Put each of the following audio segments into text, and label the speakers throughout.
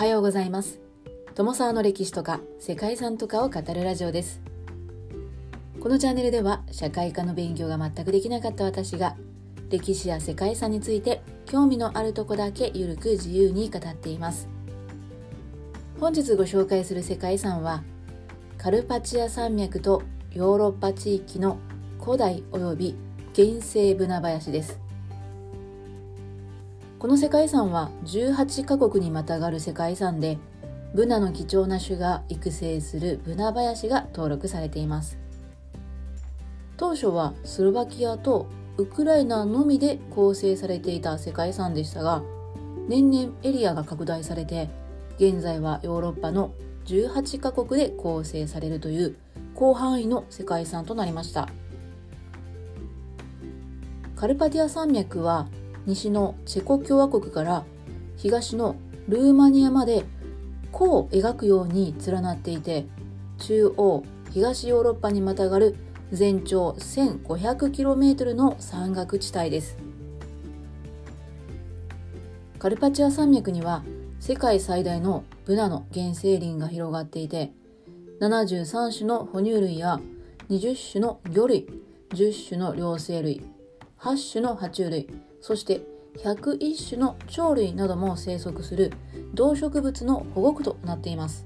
Speaker 1: はようございます。友沢の歴史とか世界遺産とかを語るラジオです。このチャンネルでは社会科の勉強が全くできなかった私が歴史や世界遺産について興味のあるとこだけゆるく自由に語っています。本日ご紹介する世界遺産はカルパチア山脈とヨーロッパ地域の古代及び原生ブナ林です。この世界遺産は18カ国にまたがる世界遺産でブナの貴重な種が育成するブナ林が登録されています。当初はスロバキアとウクライナのみで構成されていた世界遺産でしたが年々エリアが拡大されて現在はヨーロッパの18カ国で構成されるという広範囲の世界遺産となりました。カルパディア山脈は西のチェコ共和国から東のルーマニアまで弧を描くように連なっていて中央東ヨーロッパにまたがる全長 1500km の山岳地帯です。カルパチア山脈には世界最大のブナの原生林が広がっていて73種の哺乳類や20種の魚類10種の両生類8種の爬虫類そして101種の鳥類なども生息する動植物の保護区となっています。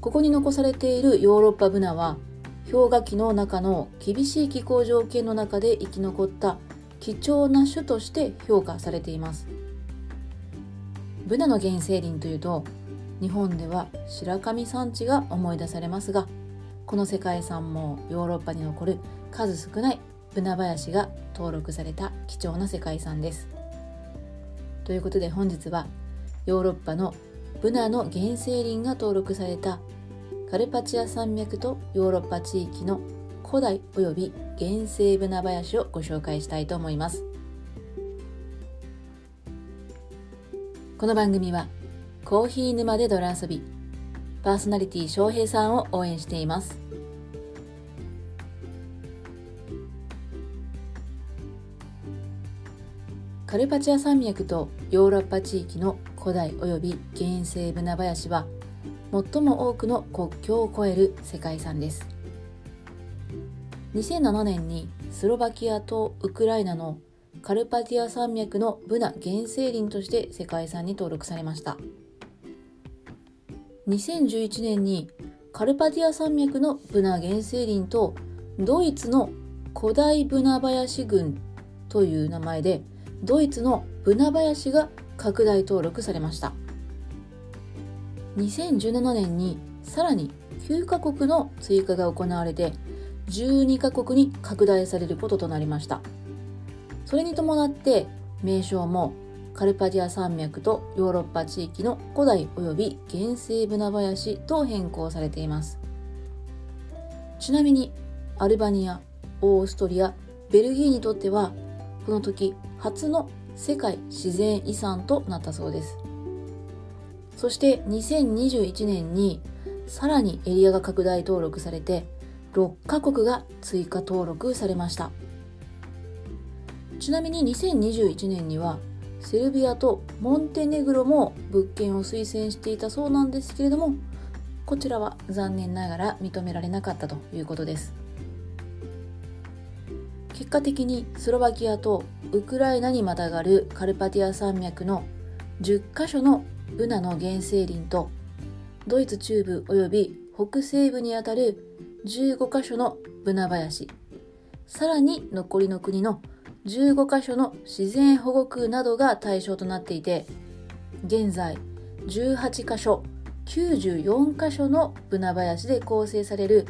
Speaker 1: ここに残されているヨーロッパブナは氷河期の中の厳しい気候条件の中で生き残った貴重な種として評価されています。ブナの原生林というと日本では白神山地が思い出されますがこの世界遺産もヨーロッパに残る数少ないブナ林が登録された貴重な世界遺産です。ということで本日はヨーロッパのブナの原生林が登録されたカルパチア山脈とヨーロッパ地域の古代及び原生ブナ林をご紹介したいと思います。この番組はコーヒー沼で泥遊びパーソナリティ翔平さんを応援しています。カルパチア山脈とヨーロッパ地域の古代及び原生ブナ林は最も多くの国境を越える世界遺産です。2007年にスロバキアとウクライナのカルパティア山脈のブナ原生林として世界遺産に登録されました。2011年にカルパティア山脈のブナ原生林とドイツの古代ブナ林群という名前でドイツのブナ林が拡大登録されました。2017年にさらに9カ国の追加が行われて12カ国に拡大されることとなりました。それに伴って名称もカルパディア山脈とヨーロッパ地域の古代及び原生ブナ林と変更されています。ちなみにアルバニアオーストリアベルギーにとってはこの時初の世界自然遺産となったそうです。そして2021年にさらにエリアが拡大登録されて6カ国が追加登録されました。ちなみに2021年にはセルビアとモンテネグロも物件を推薦していたそうなんですけれどもこちらは残念ながら認められなかったということです。結果的にスロバキアとウクライナにまたがるカルパティア山脈の10カ所のブナの原生林とドイツ中部及び北西部にあたる15カ所のブナ林さらに残りの国の15カ所の自然保護区などが対象となっていて現在18カ所94カ所のブナ林で構成される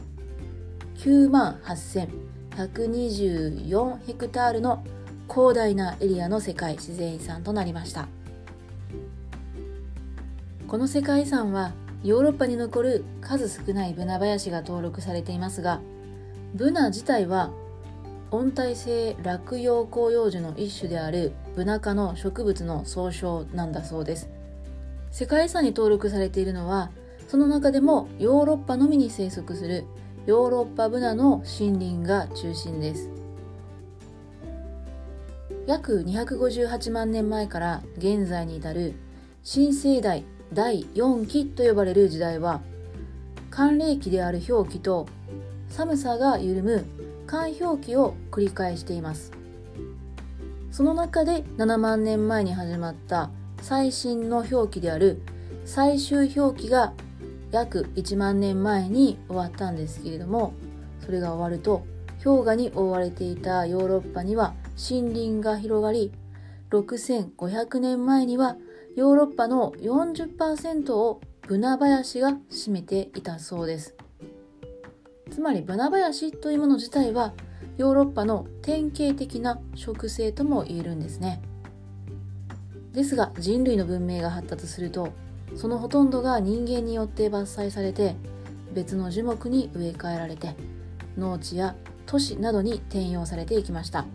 Speaker 1: 9万8000 124ヘクタールの広大なエリアの世界自然遺産となりました。この世界遺産はヨーロッパに残る数少ないブナ林が登録されていますがブナ自体は温帯性落葉広葉樹の一種であるブナ科の植物の総称なんだそうです。世界遺産に登録されているのはその中でもヨーロッパのみに生息するヨーロッパブナの森林が中心です。約258万年前から現在に至る新生代第4期と呼ばれる時代は寒冷期である氷期と寒さが緩む寒氷期を繰り返しています。その中で7万年前に始まった最新の氷期である最終氷期が約1万年前に終わったんですけれどもそれが終わると氷河に覆われていたヨーロッパには森林が広がり6500年前にはヨーロッパの40%をブナ林が占めていたそうです。つまりブナ林というもの自体はヨーロッパの典型的な植生とも言えるんですね。ですが人類の文明が発達するとそのほとんどが人間によって伐採されて別の樹木に植え替えられて農地や都市などに転用されていきました。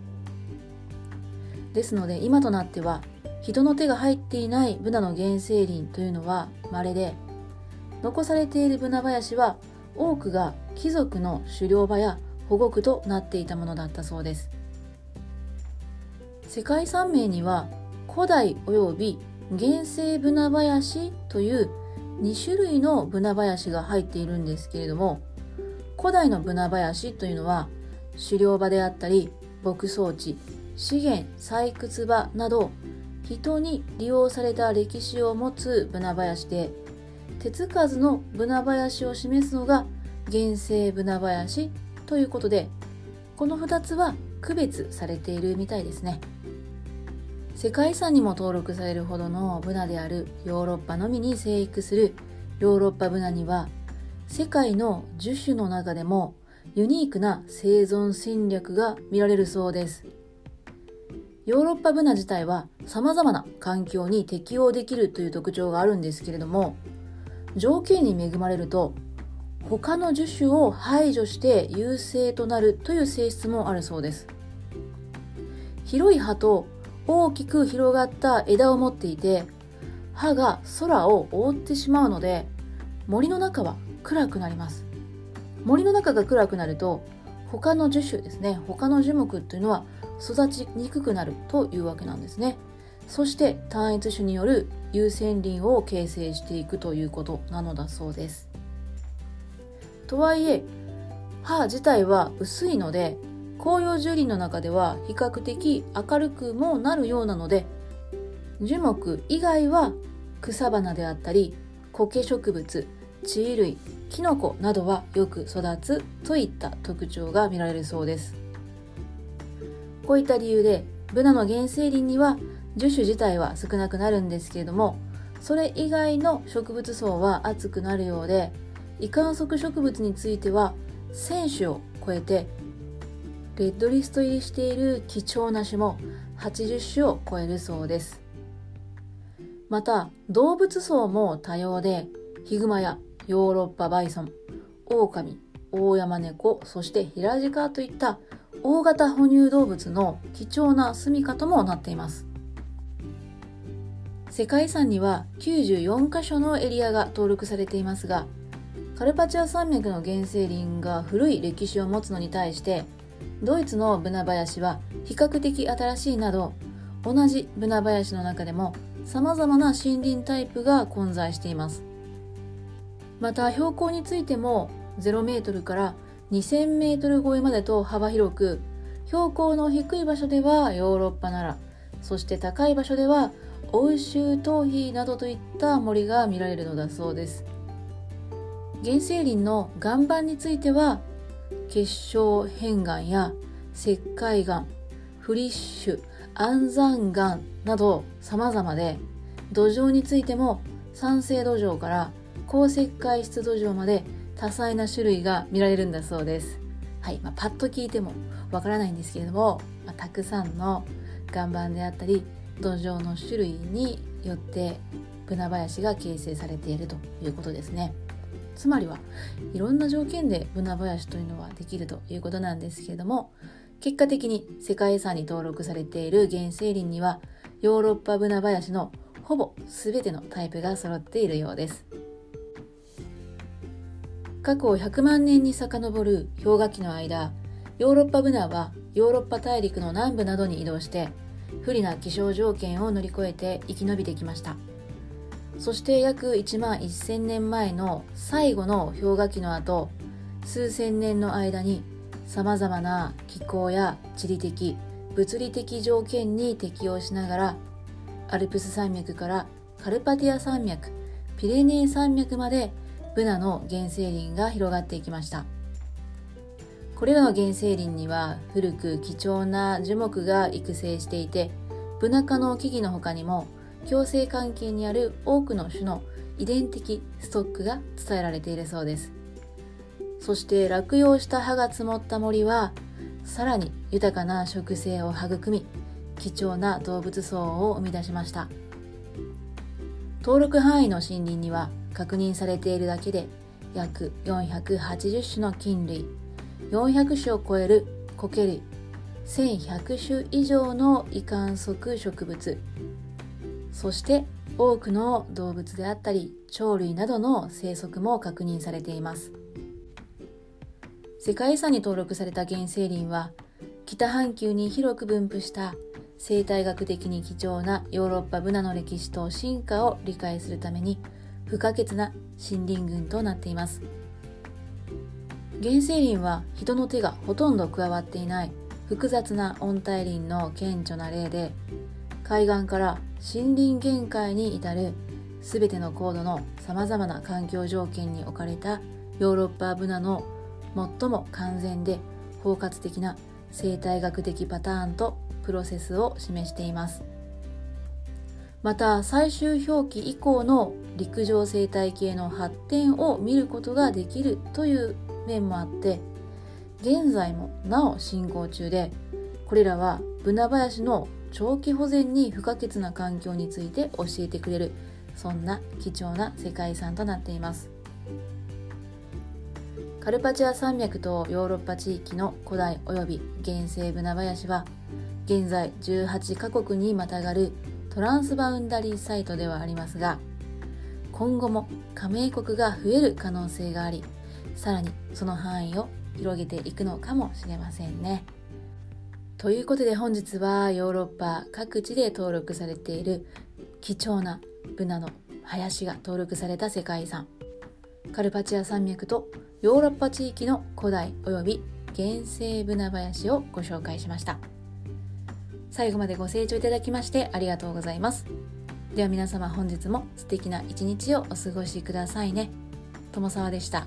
Speaker 1: ですので今となっては人の手が入っていないブナの原生林というのは稀で残されているブナ林は多くが貴族の狩猟場や保護区となっていたものだったそうです。世界遺産名には古代及び原生ブナ林という2種類のブナ林が入っているんですけれども古代のブナ林というのは狩猟場であったり牧草地資源採掘場など人に利用された歴史を持つブナ林で手つかずのブナ林を示すのが原生ブナ林ということでこの2つは区別されているみたいですね。世界遺産にも登録されるほどのブナであるヨーロッパのみに生育するヨーロッパブナには世界の樹種の中でもユニークな生存戦略が見られるそうです。ヨーロッパブナ自体は様々な環境に適応できるという特徴があるんですけれども条件に恵まれると他の樹種を排除して優勢となるという性質もあるそうです。広い葉と大きく広がった枝を持っていて葉が空を覆ってしまうので森の中は暗くなります。森の中が暗くなると他の樹種ですね他の樹木というのは育ちにくくなるというわけなんですね。そして単一種による優先林を形成していくということなのだそうです。とはいえ葉自体は薄いので紅葉樹林の中では比較的明るくもなるようなので樹木以外は草花であったり苔植物地衣類キノコなどはよく育つといった特徴が見られるそうです。こういった理由でブナの原生林には樹種自体は少なくなるんですけれどもそれ以外の植物層は厚くなるようで異観測植物については1000種を超えてレッドリスト入りしている貴重な種も80種を超えるそうです。また、動物層も多様で、ヒグマやヨーロッパバイソン、オオカミ、オオヤマネコ、そしてヒラジカといった大型哺乳動物の貴重な住処ともなっています。世界遺産には94カ所のエリアが登録されていますが、カルパチア山脈の原生林が古い歴史を持つのに対して、ドイツのブナ林は比較的新しいなど同じブナ林の中でも様々な森林タイプが混在しています。また標高についても0メートルから2000メートル超えまでと幅広く標高の低い場所ではヨーロッパならそして高い場所では欧州頭皮などといった森が見られるのだそうです。原生林の岩盤については結晶片岩や石灰岩フリッシュ安山岩など様々で土壌についても酸性土壌から高石灰質土壌まで多彩な種類が見られるんだそうです。はい、まあ、パッと聞いてもわからないんですけれども、まあ、たくさんの岩盤であったり土壌の種類によってブナ林が形成されているということですね。つまりはいろんな条件でブナ林というのはできるということなんですけれども結果的に世界遺産に登録されている原生林にはヨーロッパブナ林のほぼ全てのタイプが揃っているようです。過去100万年に遡る氷河期の間ヨーロッパブナはヨーロッパ大陸の南部などに移動して不利な気象条件を乗り越えて生き延びてきました。そして約1万1000年前の最後の氷河期の後数千年の間にさまざまな気候や地理的物理的条件に適応しながらアルプス山脈からカルパティア山脈ピレネー山脈までブナの原生林が広がっていきました。これらの原生林には古く貴重な樹木が育成していてブナ科の木々の他にも共生関係にある多くの種の遺伝的ストックが伝えられているそうです。そして落葉した葉が積もった森はさらに豊かな植生を育み貴重な動物層を生み出しました。登録範囲の森林には確認されているだけで約480種の菌類400種を超える苔類1100種以上の異観測植物そして多くの動物であったり鳥類などの生息も確認されています。世界遺産に登録された原生林は北半球に広く分布した生態学的に貴重なヨーロッパブナの歴史と進化を理解するために不可欠な森林群となっています。原生林は人の手がほとんど加わっていない複雑な温帯林の顕著な例で海岸から森林限界に至る全ての高度のさまざまな環境条件に置かれたヨーロッパブナの最も完全で包括的な生態学的パターンとプロセスを示しています。また最終表記以降の陸上生態系の発展を見ることができるという面もあって現在もなお進行中でこれらはブナ林の長期保全に不可欠な環境について教えてくれるそんな貴重な世界遺産となっていますカルパチア山脈とヨーロッパ地域の古代及び原生ブナ林は現在18カ国にまたがるトランスバウンダリーサイトではありますが今後も加盟国が増える可能性がありさらにその範囲を広げていくのかもしれませんね。ということで本日はヨーロッパ各地で登録されている貴重なブナの林が登録された世界遺産。カルパチア山脈とヨーロッパ地域の古代及び原生ブナ林をご紹介しました。最後までご清聴いただきましてありがとうございます。では皆様本日も素敵な一日をお過ごしくださいね。友沢でした。